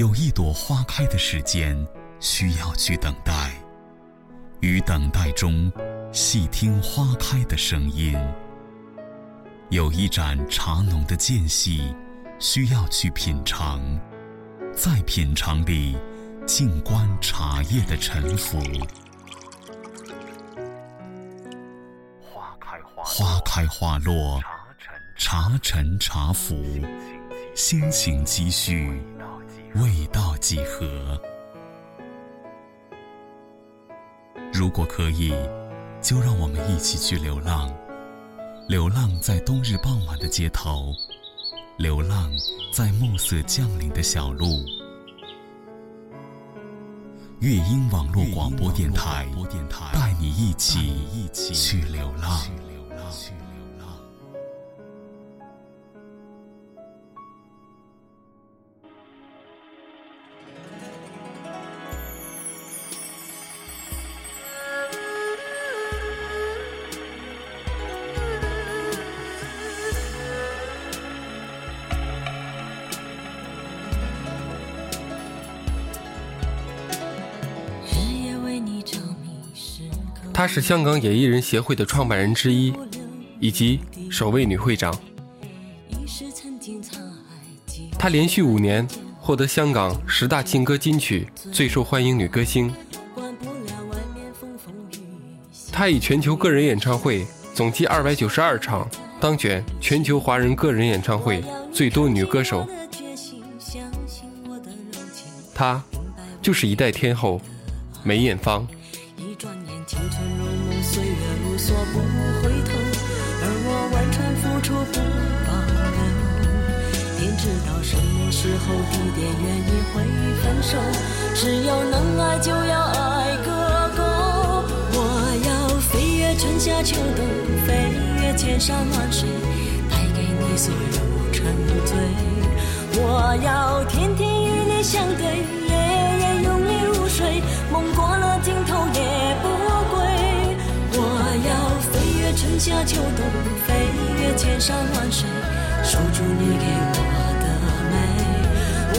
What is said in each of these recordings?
有一朵花开的时间需要去等待，于等待中细听花开的声音；有一盏茶浓的间隙需要去品尝，在品尝里静观茶叶的沉浮。花开花落，茶沉茶浮，心情积蓄，味道几何？如果可以，就让我们一起去流浪，流浪在冬日傍晚的街头，流浪在暮色降临的小路。乐音网络广播电台，带你一起去流浪。她是香港演艺人协会的创办人之一，以及首位女会长。她连续五年获得香港十大劲歌金曲最受欢迎女歌星。她以全球个人演唱会总计二百九十二场，当选全球华人个人演唱会最多女歌手。她就是一代天后梅艳芳。一转眼，青春如梦，岁月如梭不回头，而我完全付出不保留。天知道什么时候、地点、原因会分手。只要能爱，就要爱个够。我要飞越春夏秋冬，飞越千山万水，带给你所有沉醉。我要天天与你相对，夏秋冬，飞越千山万水，守住你给我的美。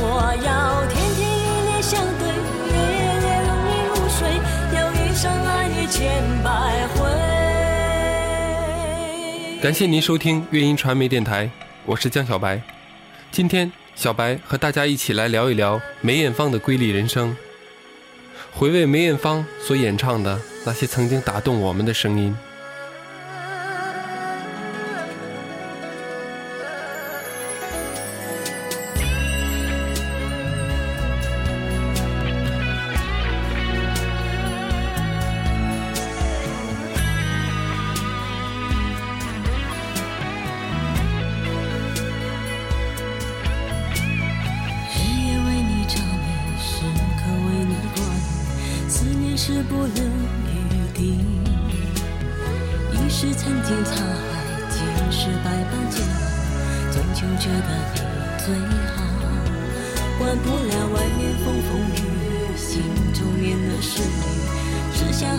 我要天天与你相对，夜夜拥你入睡，要一生爱你千百回。感谢您收听乐音传媒电台，我是江小白。今天小白和大家一起来聊一聊梅艳芳的瑰丽人生，回味梅艳芳所演唱的那些曾经打动我们的声音。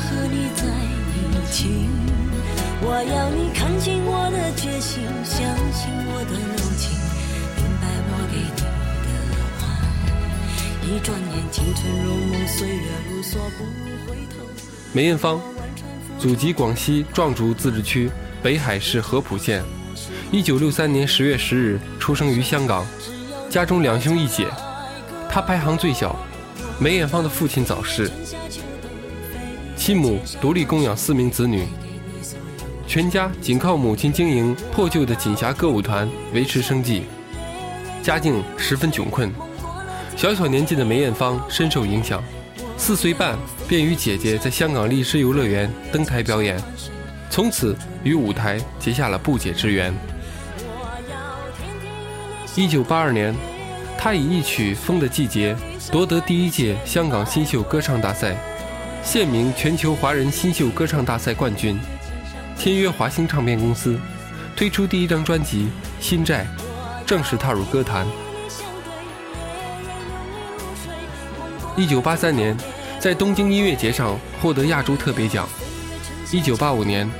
和你在一起。我要你看清我的决心，相信我的柔情，明白我给你的爱。一转眼，青春如梦，岁月如梭，不。梅艳芳，祖籍广西壮族自治区北海市合浦县，一九六三年十月十日出生于香港，家中两兄一姐，她排行最小。梅艳芳的父亲早逝，其母独立供养四名子女，全家仅靠母亲经营破旧的锦霞歌舞团维持生计，家境十分窘困。小小年纪的梅艳芳深受影响。四岁半便与姐姐在香港丽诗游乐园登台表演，从此与舞台结下了不解之缘。一九八二年，她以一曲《风的季节》夺得第一届香港新秀歌唱大赛，现名全球华人新秀歌唱大赛冠军，签约华星唱片公司，推出第一张专辑《心债》，正式踏入歌坛。一九八三年，在东京音乐节上获得亚洲特别奖。一九八五年，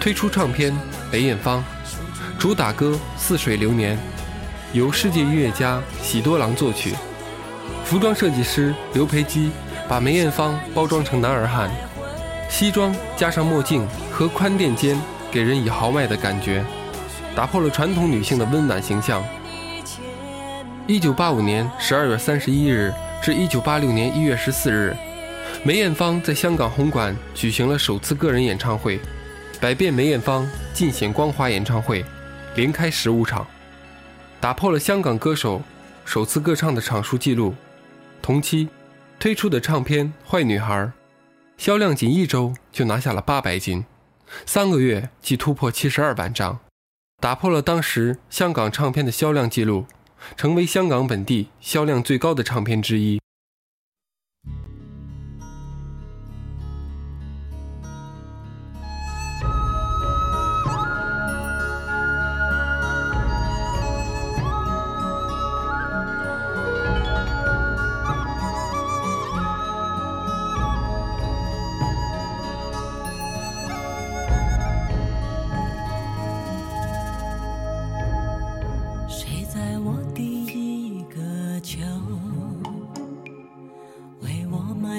推出唱片《梅艳芳》，主打歌《似水流年》，由世界音乐家喜多郎作曲。服装设计师刘培基把梅艳芳包装成男儿汉，西装加上墨镜和宽垫肩，给人以豪迈的感觉，打破了传统女性的温婉形象。一九八五年十二月三十一日至一九八六年一月十四日，梅艳芳在香港红馆举行了首次个人演唱会，《百变梅艳芳尽显光华》演唱会，连开十五场，打破了香港歌手首次歌唱的场数纪录。同期推出的唱片《坏女孩》，销量仅一周就拿下了八百斤，三个月即突破七十二万张，打破了当时香港唱片的销量记录。成为香港本地销量最高的唱片之一。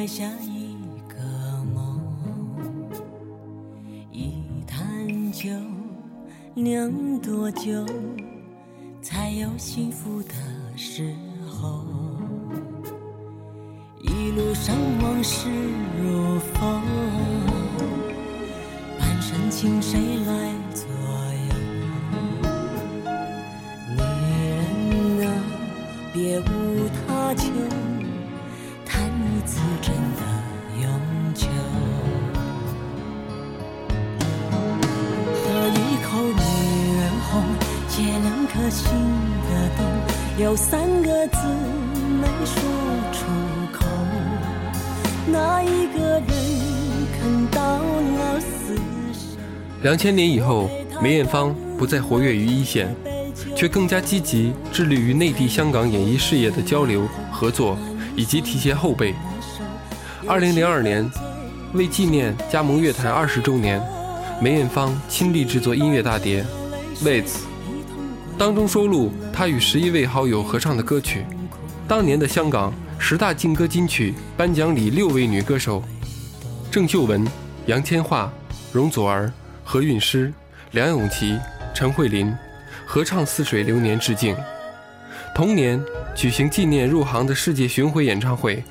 下一个梦，一坛酒，酿多久才有幸福的时候？一路上往事如风，半生情谁来左有三个字没说出口，那一个人肯到了死？两千年以后，梅艳芳不再活跃于一线，却更加积极致力于内地、香港演艺事业的交流合作，以及提携后辈。二零零二年，为纪念加盟乐坛二十周年，梅艳芳亲力制作音乐大碟《w i t 当中收录她与十一位好友合唱的歌曲。当年的香港十大劲歌金曲颁奖礼，六位女歌手郑秀文、杨千嬅、容祖儿、何韵诗、梁咏琪、陈慧琳合唱《似水流年》致敬。同年举行纪念入行的世界巡回演唱会。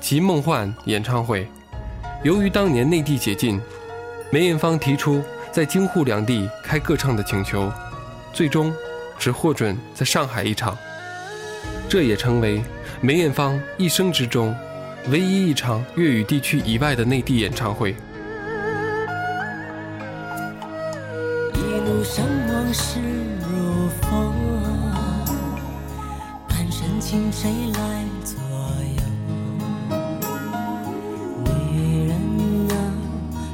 及梦幻演唱会，由于当年内地解禁，梅艳芳提出在京沪两地开个唱的请求，最终只获准在上海一场。这也成为梅艳芳一生之中唯一一场粤语地区以外的内地演唱会。一路上往事如风，半生情谁来左右？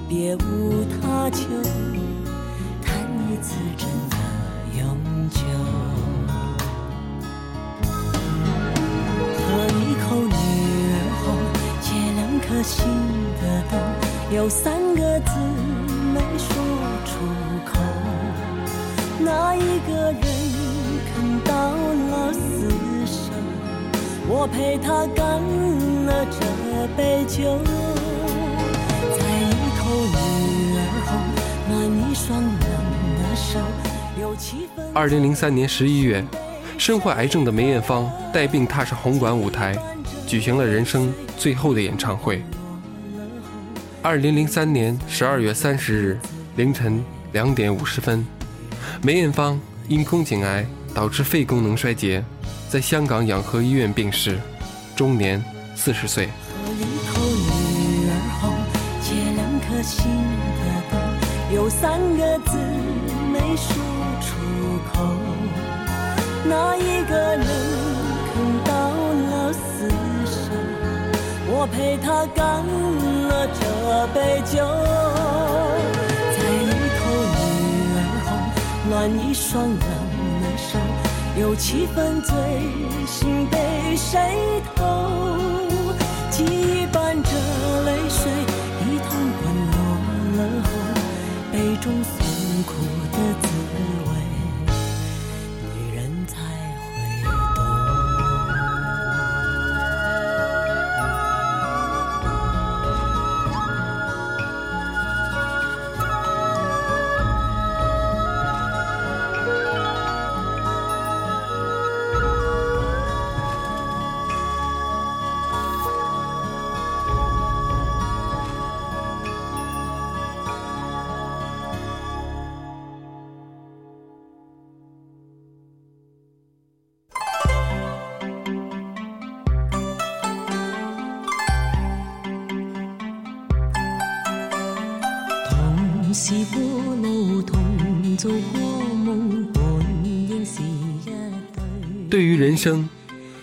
别无他求，心的冻。有三个字没说出口，那一个人肯到老死守？我陪他干了这杯酒。在一口女儿后，暖一双冷的手二零零三年十一月，身患癌症的梅艳芳带病踏上红馆舞台，举行了人生最后的演唱会。二零零三年十二月三十日凌晨两点五十分，梅艳芳因宫颈癌导致肺功能衰竭，在香港养和医院病逝，终年四十岁。有三个字没说出口，那一个人肯到老死？我陪他干了这杯酒，再一口女儿红，暖一双冷的手，有七分醉心被谁偷？记忆伴着泪水一同滚落了后。杯中酸苦的对于人生，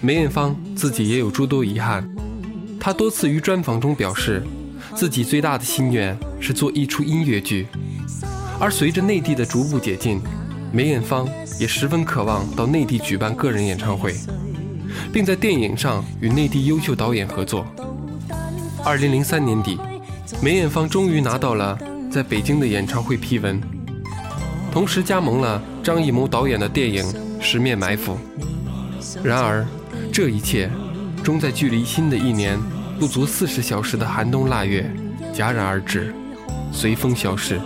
梅艳芳自己也有诸多遗憾。她多次于专访中表示，自己最大的心愿是做一出音乐剧。而随着内地的逐步解禁，梅艳芳也十分渴望到内地举办个人演唱会，并在电影上与内地优秀导演合作。二零零三年底，梅艳芳终于拿到了在北京的演唱会批文，同时加盟了张艺谋导演的电影《十面埋伏》。然而，这一切终在距离新的一年不足四十小时的寒冬腊月戛然而止，随风消逝。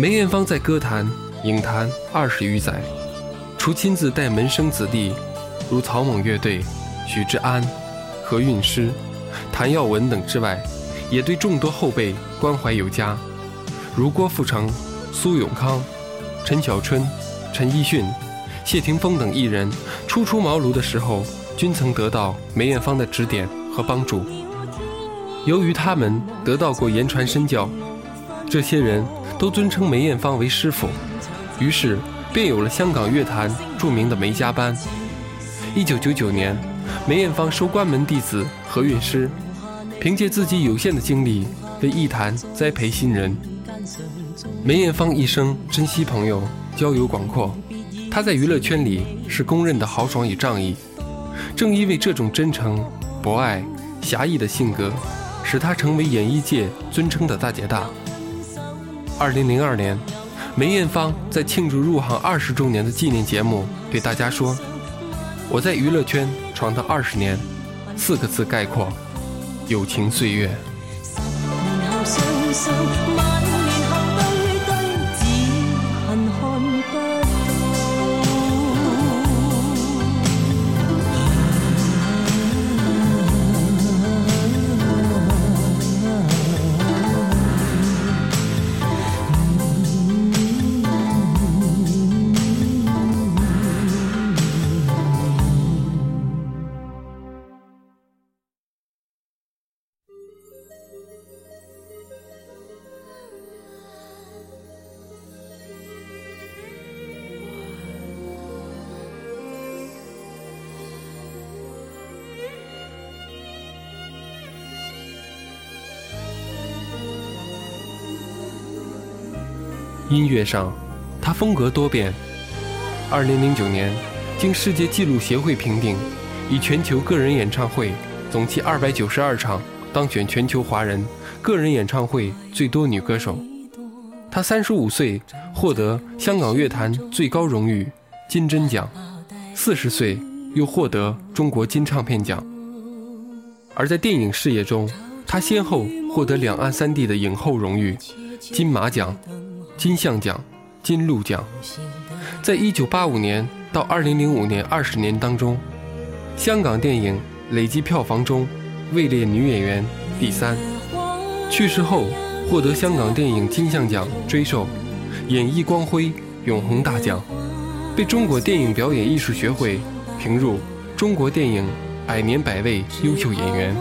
梅艳芳在歌坛、影坛二十余载，除亲自带门生子弟，如草蜢乐队、许志安、何韵诗、谭耀文等之外，也对众多后辈关怀有加，如郭富城、苏永康、陈小春、陈奕迅、谢霆锋等艺人，初出茅庐的时候，均曾得到梅艳芳的指点和帮助。由于他们得到过言传身教，这些人。都尊称梅艳芳为师傅，于是便有了香港乐坛著名的梅家班。一九九九年，梅艳芳收关门弟子何韵诗，凭借自己有限的精力为艺坛栽培新人。梅艳芳一生珍惜朋友，交友广阔，她在娱乐圈里是公认的豪爽与仗义。正因为这种真诚、博爱、侠义的性格，使她成为演艺界尊称的大姐大。二零零二年，梅艳芳在庆祝入行二十周年的纪念节目对大家说：“我在娱乐圈闯荡二十年，四个字概括：友情岁月。”音乐上，他风格多变。二零零九年，经世界纪录协会评定，以全球个人演唱会总计二百九十二场，当选全球华人个人演唱会最多女歌手。她三十五岁获得香港乐坛最高荣誉金针奖，四十岁又获得中国金唱片奖。而在电影事业中，她先后获得两岸三地的影后荣誉，金马奖。金像奖、金鹿奖，在一九八五年到二零零五年二十年当中，香港电影累计票房中位列女演员第三。去世后获得香港电影金像奖追授演艺光辉永恒大奖，被中国电影表演艺术学会评入中国电影百年百位优秀演员。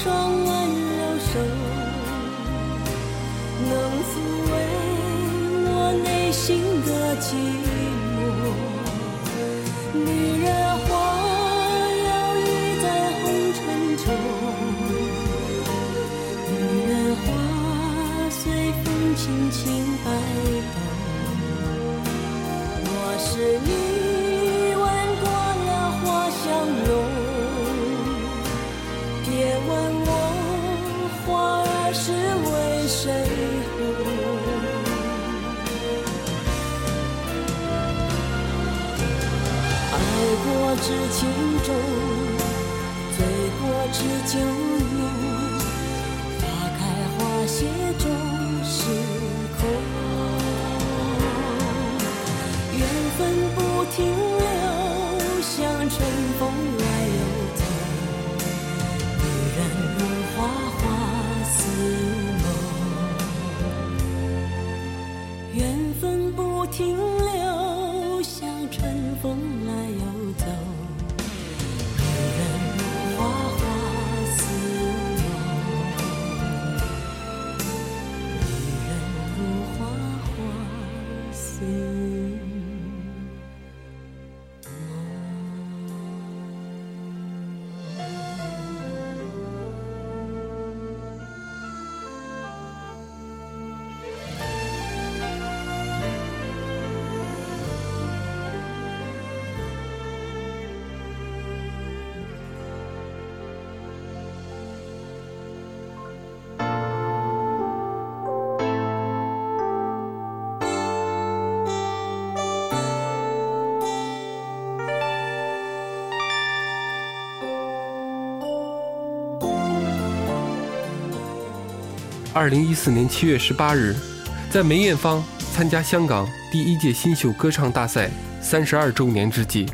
一双温柔手。留，二零一四年七月十八日，在梅艳芳参加香港第一届新秀歌唱大赛三十二周年之际，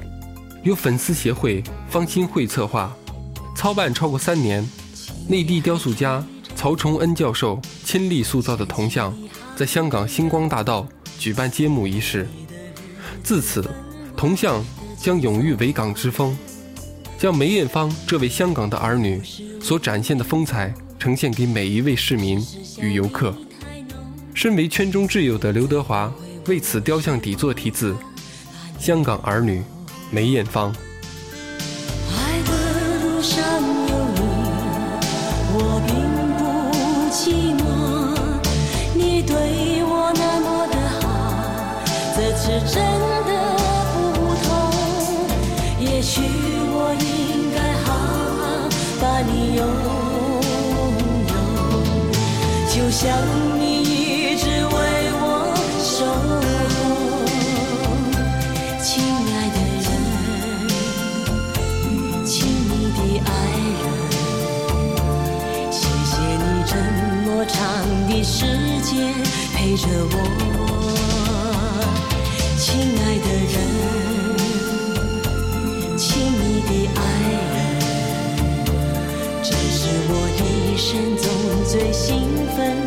由粉丝协会方新会策划、操办超过三年，内地雕塑家曹崇恩教授亲力塑造的铜像，在香港星光大道举办揭幕仪式。自此，铜像将永浴维港之风，将梅艳芳这位香港的儿女所展现的风采。呈现给每一位市民与游客。身为圈中挚友的刘德华为此雕像底座题字：“香港儿女，梅艳芳。”想你一直为我守候，亲爱的人，亲密的爱人，谢谢你这么长的时间陪着我，亲爱的人，亲密的爱人，这是我一生中最兴奋。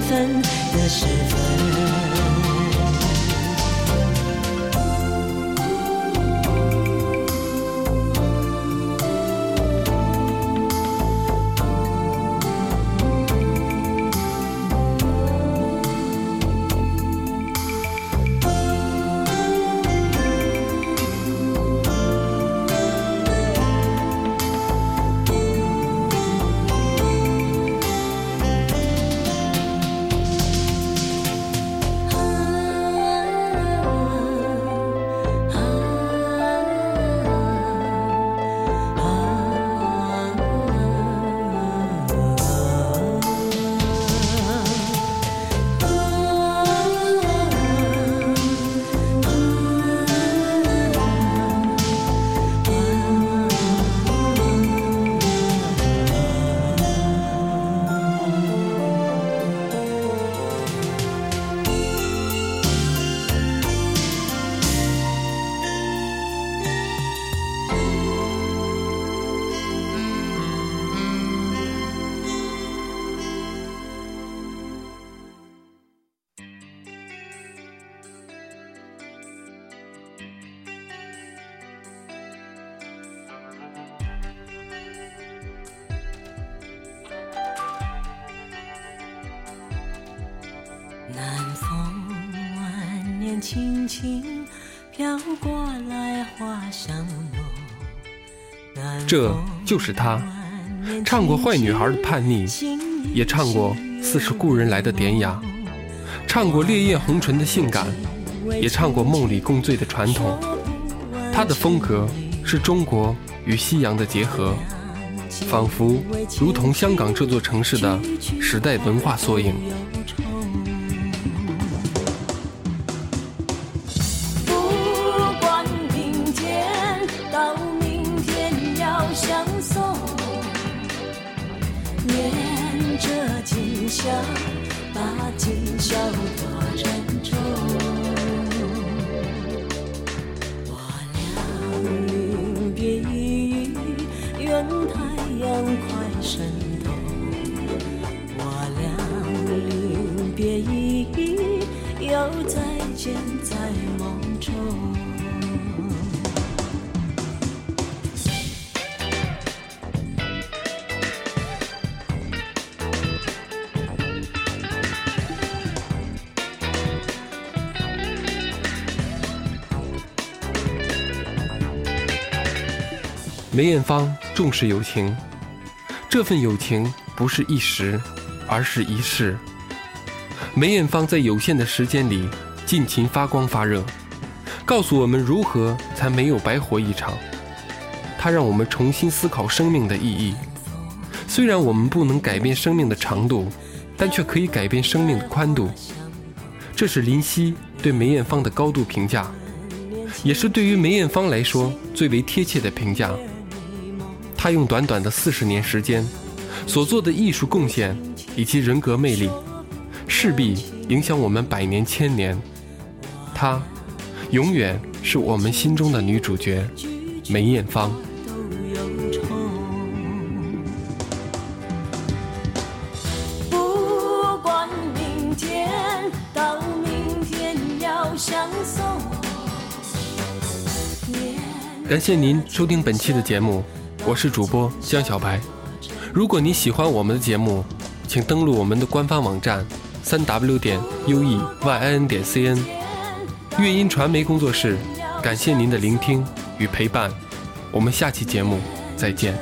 分的时分。这就是他唱过坏女孩的叛逆，也唱过似是故人来的典雅，唱过烈焰红唇的性感，也唱过梦里共醉的传统。他的风格是中国与西洋的结合，仿佛如同香港这座城市的时代文化缩影。梅艳芳重视友情，这份友情不是一时，而是一世。梅艳芳在有限的时间里尽情发光发热，告诉我们如何才没有白活一场。她让我们重新思考生命的意义。虽然我们不能改变生命的长度，但却可以改变生命的宽度。这是林夕对梅艳芳的高度评价，也是对于梅艳芳来说最为贴切的评价。他用短短的四十年时间，所做的艺术贡献以及人格魅力，势必影响我们百年千年。她，永远是我们心中的女主角，梅艳芳。感谢您收听本期的节目。我是主播江小白。如果你喜欢我们的节目，请登录我们的官方网站三 w 点 u e y i n 点 c n。乐音传媒工作室，感谢您的聆听与陪伴，我们下期节目再见。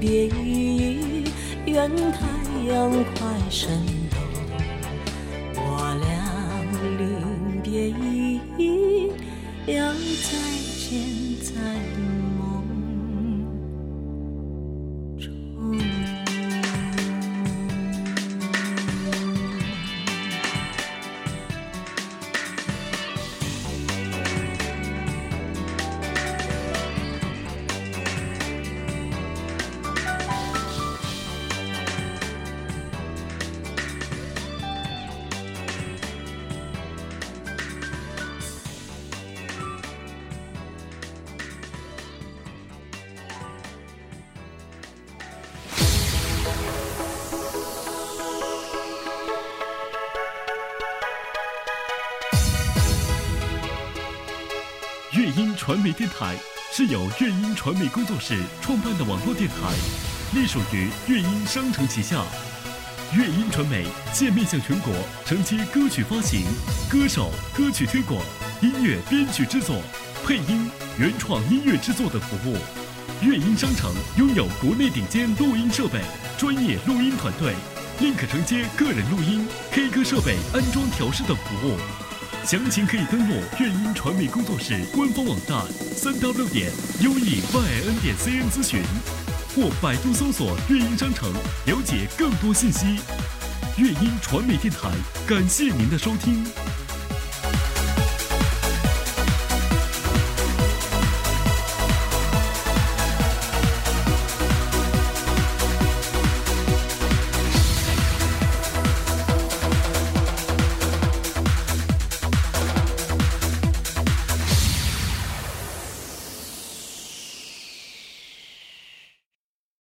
别意，愿太阳快升传媒电台是由乐音传媒工作室创办的网络电台，隶属于乐音商城旗下。乐音传媒现面向全国承接歌曲发行、歌手、歌曲推广、音乐编曲制作、配音、原创音乐制作等服务。乐音商城拥有国内顶尖录音设备、专业录音团队，另可承接个人录音、K 歌设备安装调试等服务。详情可以登录乐音传媒工作室官方网站三 w 点 u e y n 点 c n 咨询，或百度搜索“乐音商城”了解更多信息。乐音传媒电台，感谢您的收听。